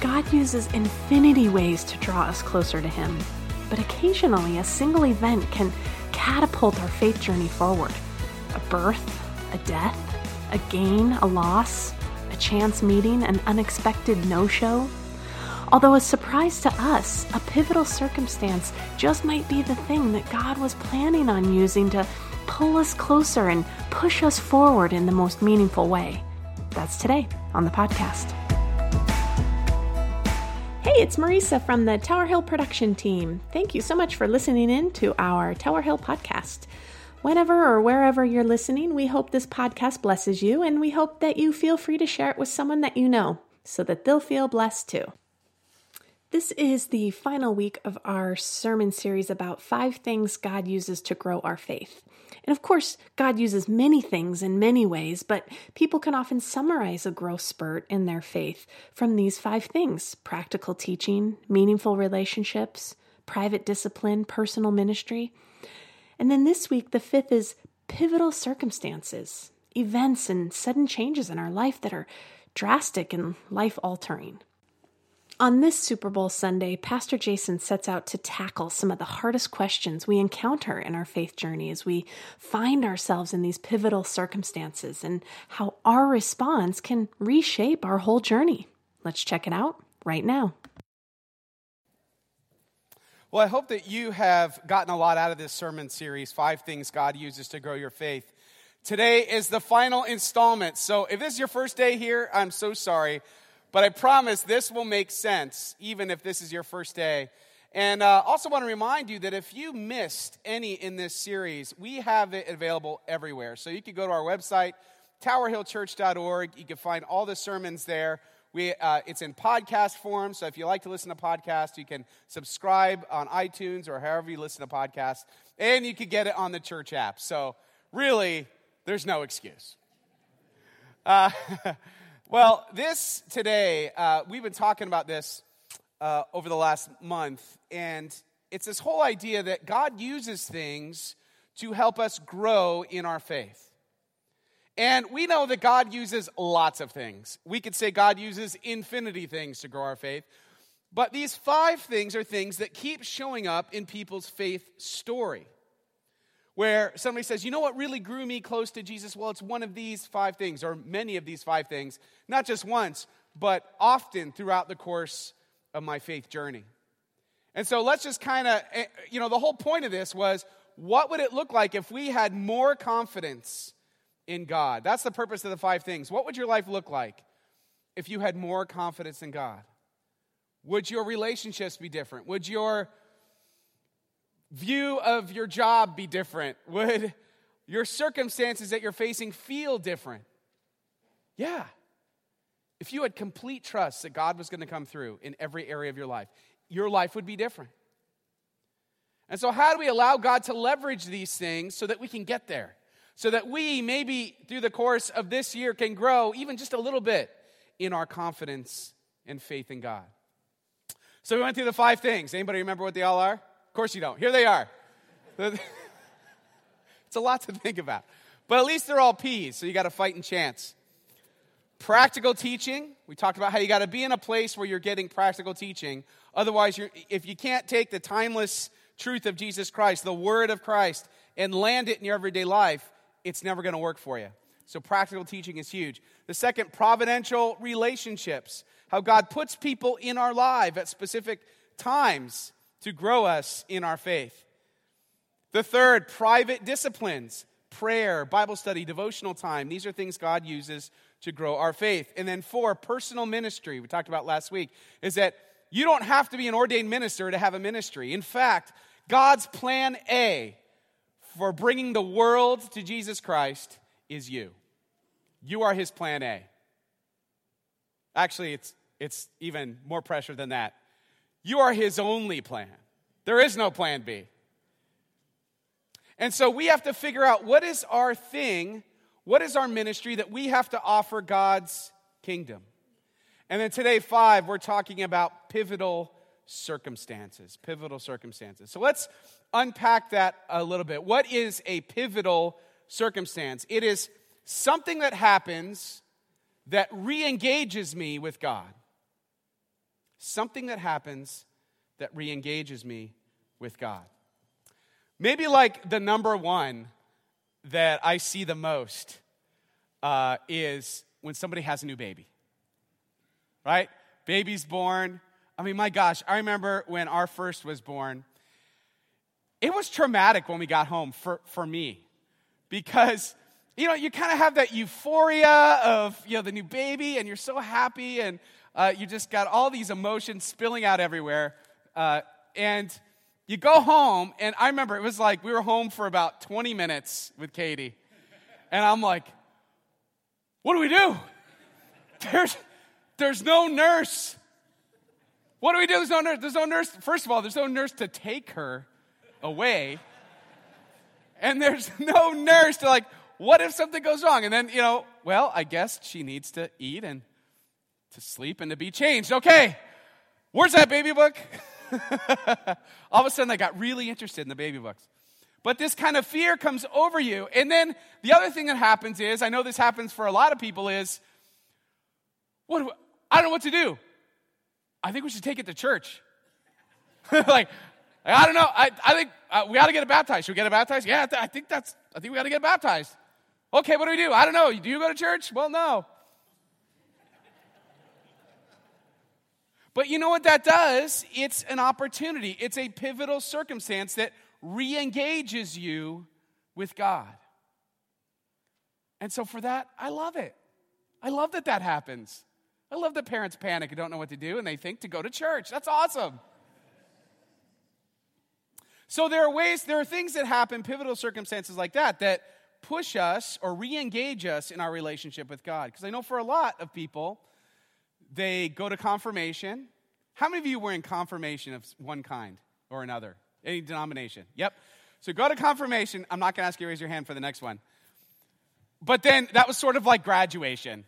God uses infinity ways to draw us closer to Him, but occasionally a single event can catapult our faith journey forward. A birth, a death, a gain, a loss, a chance meeting, an unexpected no show. Although a surprise to us, a pivotal circumstance just might be the thing that God was planning on using to pull us closer and push us forward in the most meaningful way. That's today on the podcast. Hey, it's Marisa from the Tower Hill production team. Thank you so much for listening in to our Tower Hill podcast. Whenever or wherever you're listening, we hope this podcast blesses you, and we hope that you feel free to share it with someone that you know so that they'll feel blessed too. This is the final week of our sermon series about five things God uses to grow our faith. And of course, God uses many things in many ways, but people can often summarize a growth spurt in their faith from these five things practical teaching, meaningful relationships, private discipline, personal ministry. And then this week, the fifth is pivotal circumstances, events and sudden changes in our life that are drastic and life altering. On this Super Bowl Sunday, Pastor Jason sets out to tackle some of the hardest questions we encounter in our faith journey as we find ourselves in these pivotal circumstances and how our response can reshape our whole journey. Let's check it out right now. Well, I hope that you have gotten a lot out of this sermon series Five Things God Uses to Grow Your Faith. Today is the final installment. So if this is your first day here, I'm so sorry. But I promise this will make sense, even if this is your first day. And uh, also want to remind you that if you missed any in this series, we have it available everywhere. So you can go to our website, towerhillchurch.org. You can find all the sermons there. We, uh, it's in podcast form, so if you like to listen to podcasts, you can subscribe on iTunes or however you listen to podcasts, and you can get it on the church app. So really, there's no excuse. Uh, Well, this today, uh, we've been talking about this uh, over the last month, and it's this whole idea that God uses things to help us grow in our faith. And we know that God uses lots of things. We could say God uses infinity things to grow our faith. But these five things are things that keep showing up in people's faith story where somebody says, you know what really grew me close to Jesus? Well, it's one of these five things, or many of these five things, not just once, but often throughout the course of my faith journey. And so let's just kind of, eh, you know, the whole point of this was what would it look like if we had more confidence in God? That's the purpose of the five things. What would your life look like if you had more confidence in God? Would your relationships be different? Would your view of your job be different? Would your circumstances that you're facing feel different? Yeah. If you had complete trust that God was going to come through in every area of your life, your life would be different. And so, how do we allow God to leverage these things so that we can get there? So that we, maybe through the course of this year, can grow even just a little bit in our confidence and faith in God. So, we went through the five things. Anybody remember what they all are? Of course you don't. Here they are. it's a lot to think about. But at least they're all P's, so you got a fighting chance. Practical teaching. We talked about how you got to be in a place where you're getting practical teaching. Otherwise, if you can't take the timeless truth of Jesus Christ, the word of Christ, and land it in your everyday life, it's never going to work for you. So, practical teaching is huge. The second, providential relationships. How God puts people in our life at specific times to grow us in our faith. The third, private disciplines prayer, Bible study, devotional time. These are things God uses to grow our faith. And then four, personal ministry, we talked about last week, is that you don't have to be an ordained minister to have a ministry. In fact, God's plan A for bringing the world to Jesus Christ is you. You are his plan A. Actually, it's, it's even more pressure than that. You are his only plan. There is no plan B. And so we have to figure out what is our thing, what is our ministry that we have to offer God's kingdom. And then today, five, we're talking about pivotal circumstances. Pivotal circumstances. So let's unpack that a little bit. What is a pivotal circumstance? It is something that happens that re engages me with God. Something that happens that re engages me with God. Maybe like the number one that I see the most uh, is when somebody has a new baby, right? Baby's born. I mean, my gosh, I remember when our first was born, it was traumatic when we got home for, for me because you know you kind of have that euphoria of you know the new baby and you're so happy and uh, you just got all these emotions spilling out everywhere uh, and you go home and i remember it was like we were home for about 20 minutes with katie and i'm like what do we do there's there's no nurse what do we do there's no nurse there's no nurse first of all there's no nurse to take her away. And there's no nurse to, like, what if something goes wrong? And then, you know, well, I guess she needs to eat and to sleep and to be changed. Okay, where's that baby book? All of a sudden, I got really interested in the baby books. But this kind of fear comes over you. And then the other thing that happens is, I know this happens for a lot of people, is, what do, I don't know what to do. I think we should take it to church. like, I don't know. I, I think uh, we got to get it baptized. Should we get it baptized? Yeah, I think that's, I think we got to get baptized. Okay, what do we do? I don't know. Do you go to church? Well, no. But you know what that does? It's an opportunity, it's a pivotal circumstance that re engages you with God. And so for that, I love it. I love that that happens. I love that parents panic and don't know what to do and they think to go to church. That's awesome. So there are ways, there are things that happen, pivotal circumstances like that, that push us or re engage us in our relationship with God. Because I know for a lot of people, they go to confirmation. How many of you were in confirmation of one kind or another? Any denomination? Yep. So go to confirmation. I'm not going to ask you to raise your hand for the next one. But then that was sort of like graduation.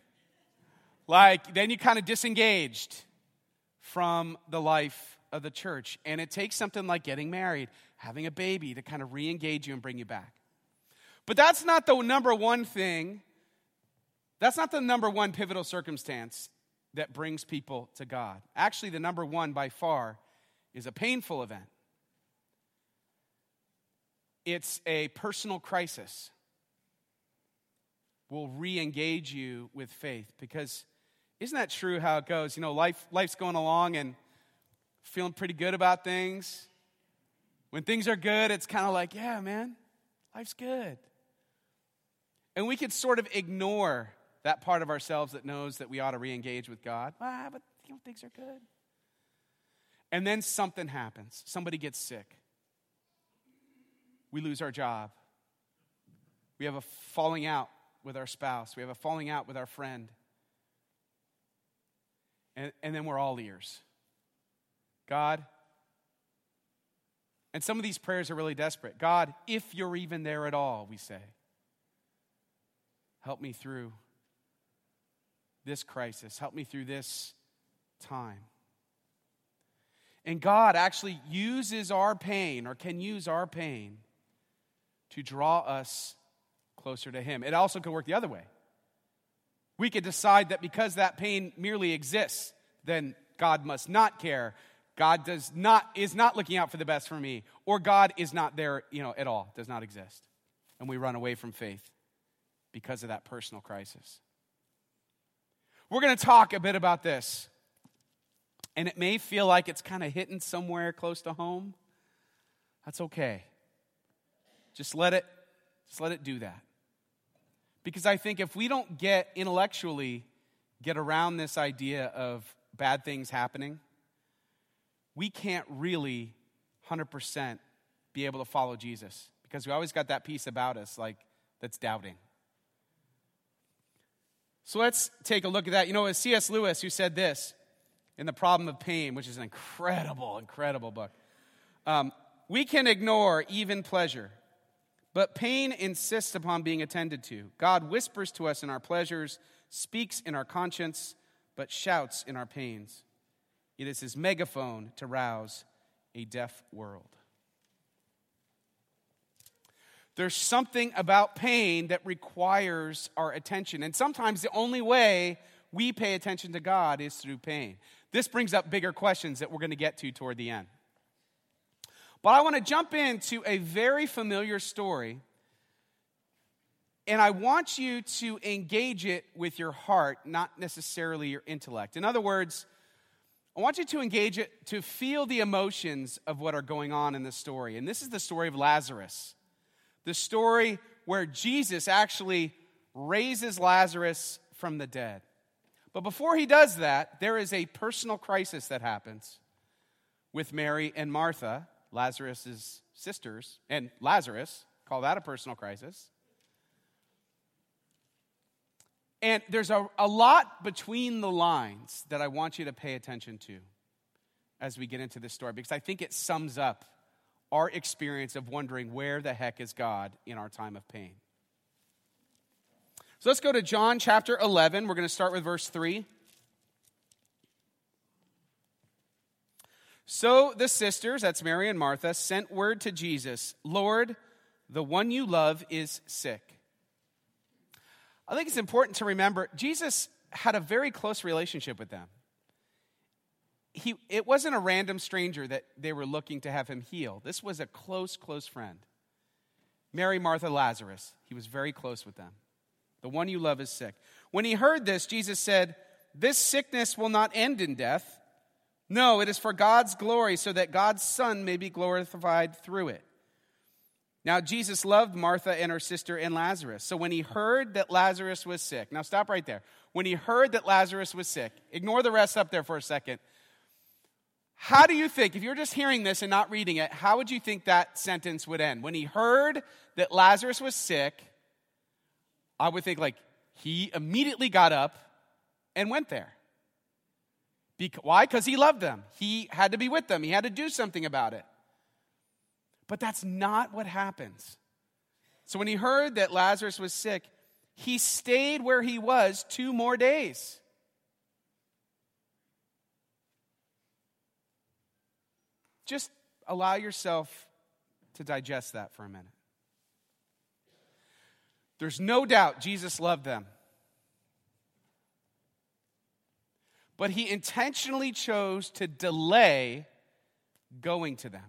Like, then you kind of disengaged from the life of the church. And it takes something like getting married having a baby to kind of re engage you and bring you back. But that's not the number one thing. That's not the number one pivotal circumstance that brings people to God. Actually, the number one by far is a painful event. It's a personal crisis. Will re engage you with faith because isn't that true how it goes? You know, life, life's going along and feeling pretty good about things. When things are good, it's kind of like, yeah, man, life's good. And we could sort of ignore that part of ourselves that knows that we ought to re engage with God. Ah, but you know, things are good. And then something happens. Somebody gets sick. We lose our job. We have a falling out with our spouse. We have a falling out with our friend. And, and then we're all ears. God, and some of these prayers are really desperate. God, if you're even there at all, we say, help me through this crisis. Help me through this time. And God actually uses our pain or can use our pain to draw us closer to Him. It also could work the other way. We could decide that because that pain merely exists, then God must not care God does not, is not looking out for the best for me, or God is not there, you know, at all, does not exist. And we run away from faith because of that personal crisis. We're going to talk a bit about this. And it may feel like it's kind of hitting somewhere close to home. That's okay. Just let it just let it do that. Because I think if we don't get intellectually get around this idea of bad things happening, we can't really 100% be able to follow Jesus because we always got that piece about us like that's doubting. So let's take a look at that. You know, it's C.S. Lewis who said this in The Problem of Pain, which is an incredible, incredible book. Um, we can ignore even pleasure, but pain insists upon being attended to. God whispers to us in our pleasures, speaks in our conscience, but shouts in our pains. It is his megaphone to rouse a deaf world. There's something about pain that requires our attention. And sometimes the only way we pay attention to God is through pain. This brings up bigger questions that we're going to get to toward the end. But I want to jump into a very familiar story, and I want you to engage it with your heart, not necessarily your intellect. In other words, I want you to engage it to feel the emotions of what are going on in the story. And this is the story of Lazarus, the story where Jesus actually raises Lazarus from the dead. But before he does that, there is a personal crisis that happens with Mary and Martha. Lazarus' sisters, and Lazarus, call that a personal crisis. And there's a, a lot between the lines that I want you to pay attention to as we get into this story, because I think it sums up our experience of wondering where the heck is God in our time of pain. So let's go to John chapter 11. We're going to start with verse 3. So the sisters, that's Mary and Martha, sent word to Jesus Lord, the one you love is sick. I think it's important to remember Jesus had a very close relationship with them. He, it wasn't a random stranger that they were looking to have him heal. This was a close, close friend. Mary, Martha, Lazarus. He was very close with them. The one you love is sick. When he heard this, Jesus said, This sickness will not end in death. No, it is for God's glory, so that God's Son may be glorified through it. Now, Jesus loved Martha and her sister and Lazarus. So when he heard that Lazarus was sick, now stop right there. When he heard that Lazarus was sick, ignore the rest up there for a second. How do you think, if you're just hearing this and not reading it, how would you think that sentence would end? When he heard that Lazarus was sick, I would think like he immediately got up and went there. Because, why? Because he loved them. He had to be with them, he had to do something about it. But that's not what happens. So when he heard that Lazarus was sick, he stayed where he was two more days. Just allow yourself to digest that for a minute. There's no doubt Jesus loved them. but he intentionally chose to delay going to them.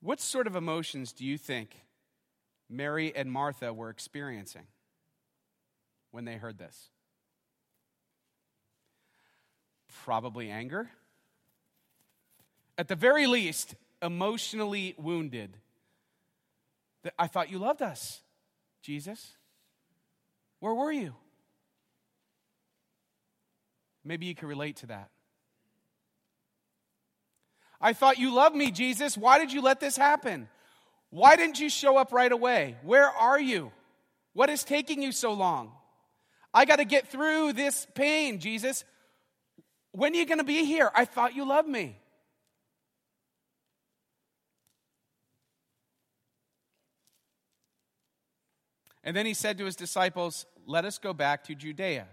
What sort of emotions do you think Mary and Martha were experiencing when they heard this? Probably anger. At the very least, emotionally wounded. That I thought you loved us, Jesus. Where were you? Maybe you can relate to that. I thought you loved me, Jesus. Why did you let this happen? Why didn't you show up right away? Where are you? What is taking you so long? I got to get through this pain, Jesus. When are you going to be here? I thought you loved me. And then he said to his disciples, let us go back to Judea.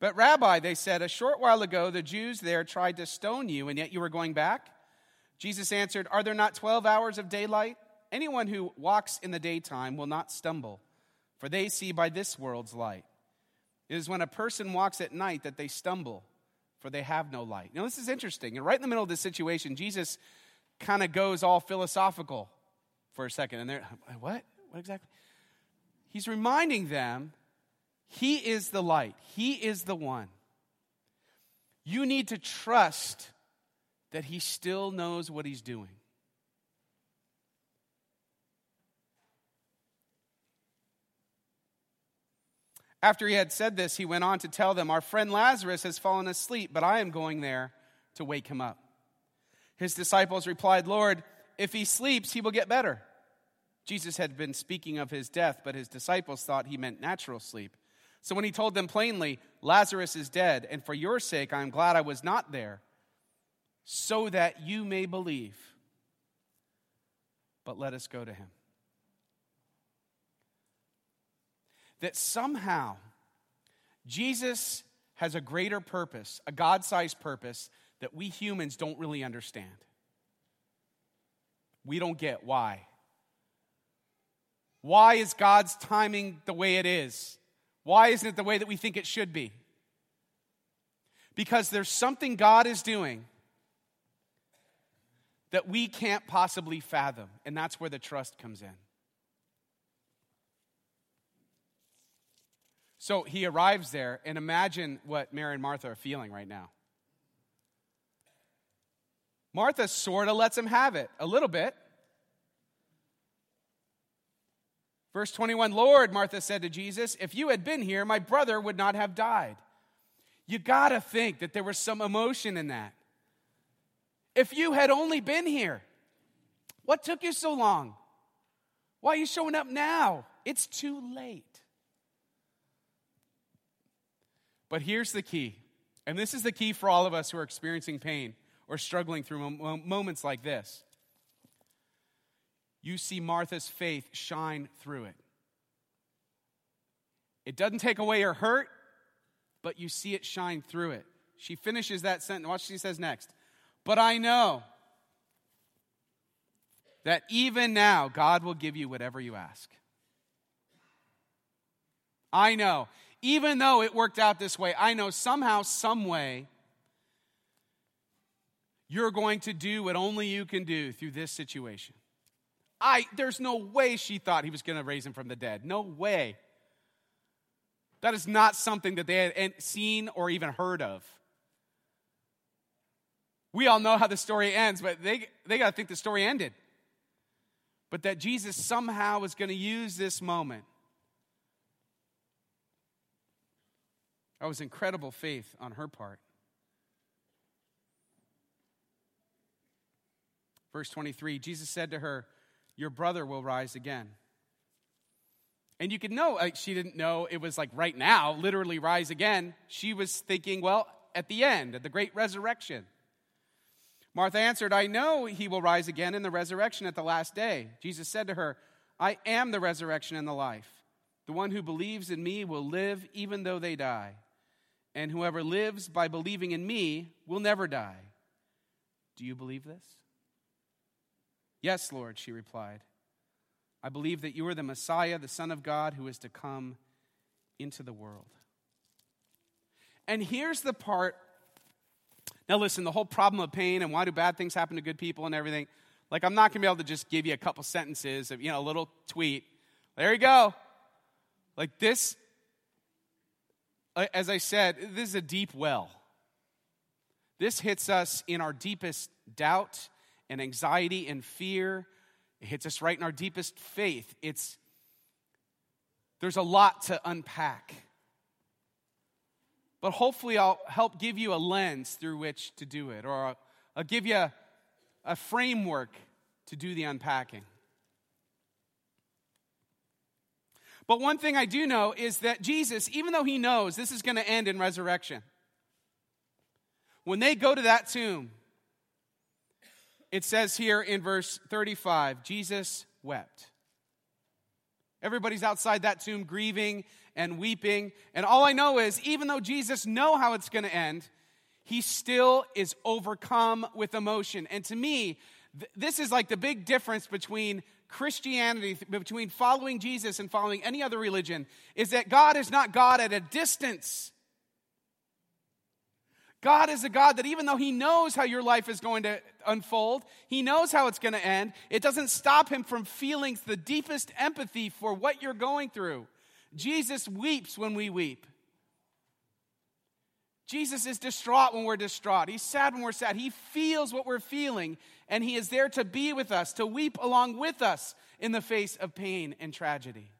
But, Rabbi, they said, a short while ago the Jews there tried to stone you, and yet you were going back? Jesus answered, Are there not 12 hours of daylight? Anyone who walks in the daytime will not stumble, for they see by this world's light. It is when a person walks at night that they stumble, for they have no light. Now, this is interesting. And right in the middle of this situation, Jesus kind of goes all philosophical for a second. And they're, what? What exactly? He's reminding them he is the light, He is the one. You need to trust that He still knows what He's doing. After he had said this, he went on to tell them, Our friend Lazarus has fallen asleep, but I am going there to wake him up. His disciples replied, Lord, if he sleeps, he will get better. Jesus had been speaking of his death, but his disciples thought he meant natural sleep. So when he told them plainly, Lazarus is dead, and for your sake I am glad I was not there, so that you may believe. But let us go to him. That somehow Jesus has a greater purpose, a God sized purpose that we humans don't really understand. We don't get why. Why is God's timing the way it is? Why isn't it the way that we think it should be? Because there's something God is doing that we can't possibly fathom, and that's where the trust comes in. So he arrives there, and imagine what Mary and Martha are feeling right now. Martha sort of lets him have it a little bit. Verse 21 Lord, Martha said to Jesus, if you had been here, my brother would not have died. You got to think that there was some emotion in that. If you had only been here, what took you so long? Why are you showing up now? It's too late. But here's the key, and this is the key for all of us who are experiencing pain or struggling through moments like this. You see Martha's faith shine through it. It doesn't take away her hurt, but you see it shine through it. She finishes that sentence. Watch what she says next. But I know that even now God will give you whatever you ask. I know. Even though it worked out this way, I know somehow, some way, you're going to do what only you can do through this situation. I there's no way she thought he was going to raise him from the dead. No way. That is not something that they had seen or even heard of. We all know how the story ends, but they, they got to think the story ended. But that Jesus somehow was going to use this moment. That was incredible faith on her part. Verse 23 Jesus said to her, Your brother will rise again. And you could know like, she didn't know it was like right now, literally rise again. She was thinking, well, at the end, at the great resurrection. Martha answered, I know he will rise again in the resurrection at the last day. Jesus said to her, I am the resurrection and the life. The one who believes in me will live even though they die. And whoever lives by believing in me will never die. Do you believe this? Yes, Lord, she replied. I believe that you are the Messiah, the Son of God, who is to come into the world. And here's the part now, listen, the whole problem of pain and why do bad things happen to good people and everything, like, I'm not going to be able to just give you a couple sentences of, you know, a little tweet. There you go. Like, this, Uh, as I said, this is a deep well. This hits us in our deepest doubt and anxiety and fear. It hits us right in our deepest faith. It's, there's a lot to unpack but hopefully I'll help give you a lens through which to do it, or I'll, I'll give you a, a framework to do the unpacking. But one thing I do know is that Jesus, even though he knows this is going to end in resurrection, when they go to that tomb, it says here in verse 35 Jesus wept. Everybody's outside that tomb grieving and weeping. And all I know is, even though Jesus know how it's going to end, he still is overcome with emotion. And to me, th- this is like the big difference between Christianity, between following Jesus and following any other religion, is that God is not God at a distance. God is a God that even though He knows how your life is going to unfold, He knows how it's going to end, it doesn't stop Him from feeling the deepest empathy for what you're going through. Jesus weeps when we weep. Jesus is distraught when we're distraught. He's sad when we're sad. He feels what we're feeling, and He is there to be with us, to weep along with us in the face of pain and tragedy.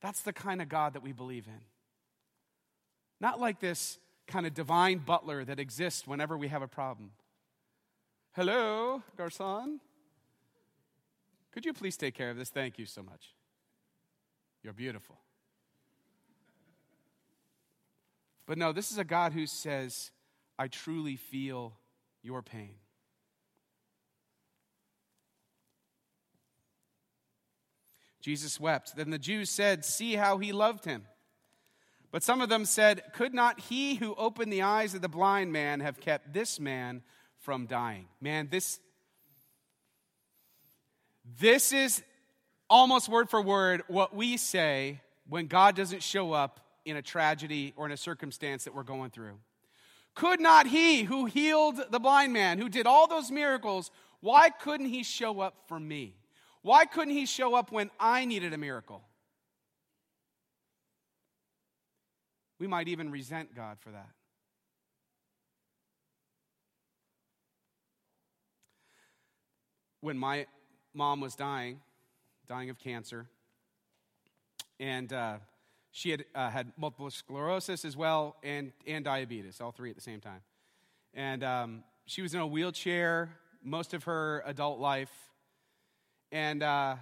That's the kind of God that we believe in. Not like this kind of divine butler that exists whenever we have a problem. Hello, Garcon. Could you please take care of this? Thank you so much. You're beautiful. But no, this is a God who says, I truly feel your pain. Jesus wept. Then the Jews said, See how he loved him. But some of them said, Could not he who opened the eyes of the blind man have kept this man from dying? Man, this This is almost word for word what we say when God doesn't show up in a tragedy or in a circumstance that we're going through. Could not he who healed the blind man, who did all those miracles, why couldn't he show up for me? Why couldn't he show up when I needed a miracle? We might even resent God for that. When my mom was dying, dying of cancer, and uh, she had uh, had multiple sclerosis as well and, and diabetes, all three at the same time. And um, she was in a wheelchair most of her adult life. And uh,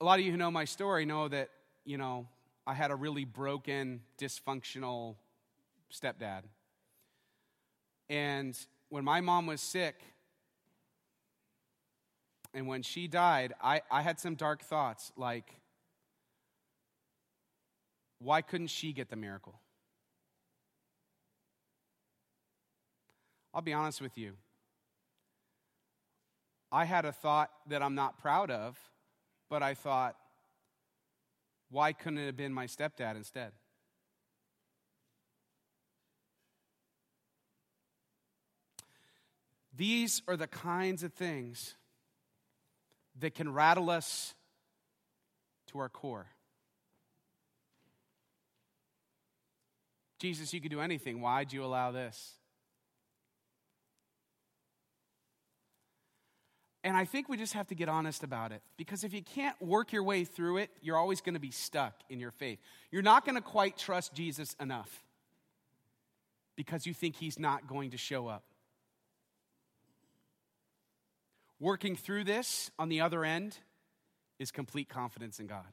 a lot of you who know my story know that, you know, I had a really broken, dysfunctional stepdad. And when my mom was sick, and when she died, I, I had some dark thoughts like, why couldn't she get the miracle? I'll be honest with you. I had a thought that I'm not proud of, but I thought, why couldn't it have been my stepdad instead? These are the kinds of things that can rattle us to our core. Jesus, you could do anything. Why'd you allow this? And I think we just have to get honest about it. Because if you can't work your way through it, you're always going to be stuck in your faith. You're not going to quite trust Jesus enough because you think he's not going to show up. Working through this on the other end is complete confidence in God.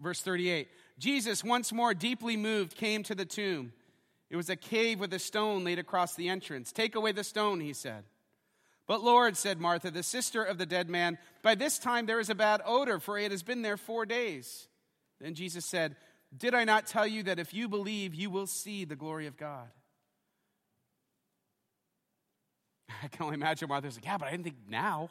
Verse 38 Jesus, once more deeply moved, came to the tomb. It was a cave with a stone laid across the entrance. Take away the stone, he said. But Lord, said Martha, the sister of the dead man, by this time there is a bad odor, for it has been there four days. Then Jesus said, Did I not tell you that if you believe, you will see the glory of God? I can only imagine Martha's like, Yeah, but I didn't think now.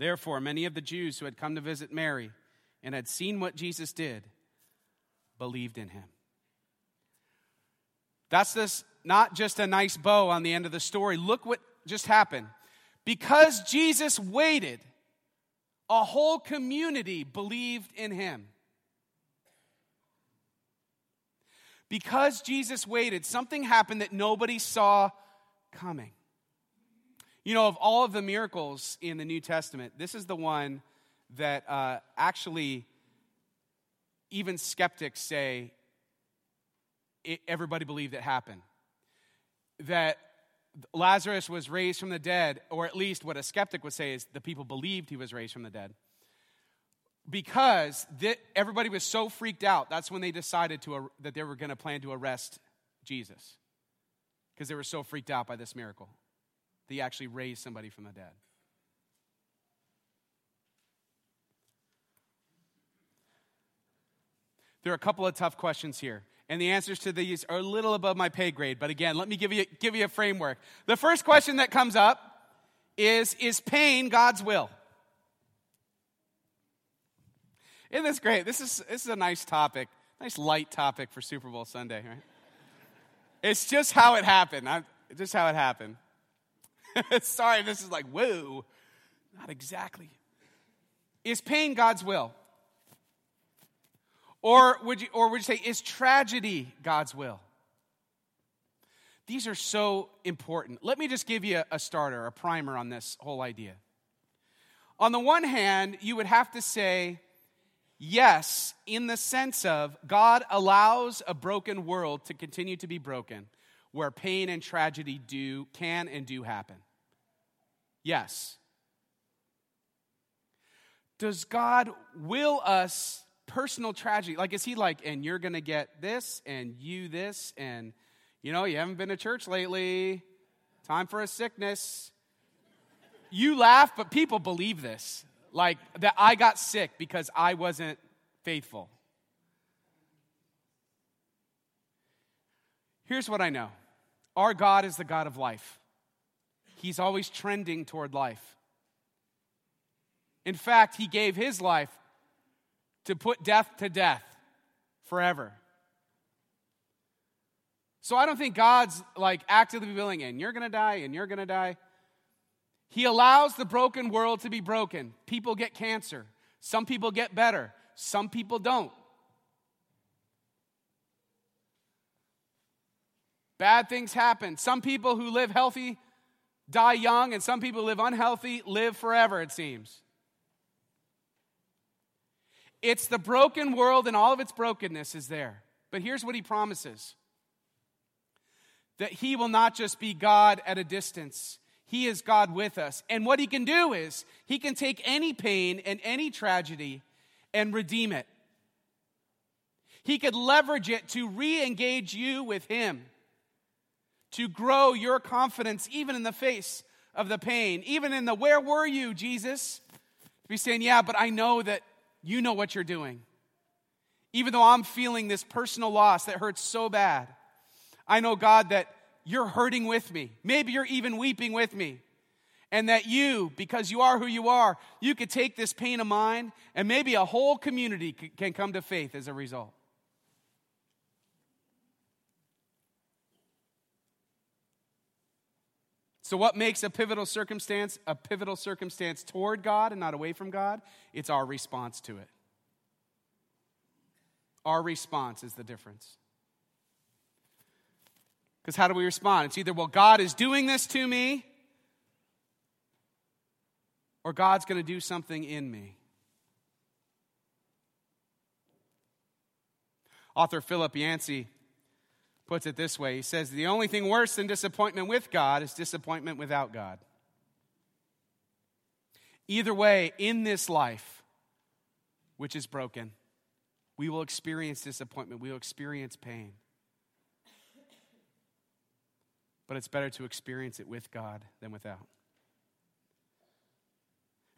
Therefore, many of the Jews who had come to visit Mary and had seen what Jesus did believed in him. That's this not just a nice bow on the end of the story. Look what just happened. Because Jesus waited, a whole community believed in him. Because Jesus waited, something happened that nobody saw coming. You know, of all of the miracles in the New Testament, this is the one that uh, actually even skeptics say it, everybody believed it happened. That Lazarus was raised from the dead, or at least what a skeptic would say is the people believed he was raised from the dead. Because th- everybody was so freaked out, that's when they decided to, uh, that they were going to plan to arrest Jesus. Because they were so freaked out by this miracle that he actually raised somebody from the dead. There are a couple of tough questions here. And the answers to these are a little above my pay grade. But again, let me give you, give you a framework. The first question that comes up is Is pain God's will? Isn't this great? This is, this is a nice topic, nice light topic for Super Bowl Sunday, right? It's just how it happened. I, just how it happened. Sorry, this is like, whoa. Not exactly. Is pain God's will? Or would you, or would you say, is tragedy God's will? These are so important. Let me just give you a, a starter, a primer on this whole idea. On the one hand, you would have to say, yes, in the sense of God allows a broken world to continue to be broken where pain and tragedy do can and do happen. Yes. Does God will us personal tragedy? Like, is He like, and you're going to get this, and you this, and you know, you haven't been to church lately, time for a sickness. You laugh, but people believe this. Like, that I got sick because I wasn't faithful. Here's what I know our God is the God of life, He's always trending toward life. In fact, He gave His life to put death to death forever. So I don't think God's like actively willing, and you're going to die, and you're going to die. He allows the broken world to be broken. People get cancer. Some people get better. Some people don't. Bad things happen. Some people who live healthy die young, and some people who live unhealthy live forever, it seems. It's the broken world and all of its brokenness is there. But here's what he promises that he will not just be God at a distance, he is God with us. And what he can do is he can take any pain and any tragedy and redeem it. He could leverage it to re engage you with him, to grow your confidence even in the face of the pain, even in the where were you, Jesus? To be saying, yeah, but I know that you know what you're doing. Even though I'm feeling this personal loss that hurts so bad, I know, God, that you're hurting with me. Maybe you're even weeping with me. And that you, because you are who you are, you could take this pain of mine and maybe a whole community can come to faith as a result. So, what makes a pivotal circumstance a pivotal circumstance toward God and not away from God? It's our response to it. Our response is the difference. Because how do we respond? It's either, well, God is doing this to me, or God's going to do something in me. Author Philip Yancey puts it this way He says, The only thing worse than disappointment with God is disappointment without God. Either way, in this life, which is broken, we will experience disappointment, we will experience pain. But it's better to experience it with God than without.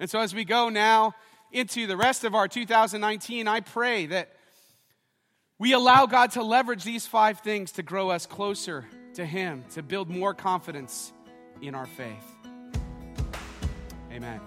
And so, as we go now into the rest of our 2019, I pray that we allow God to leverage these five things to grow us closer to Him, to build more confidence in our faith. Amen.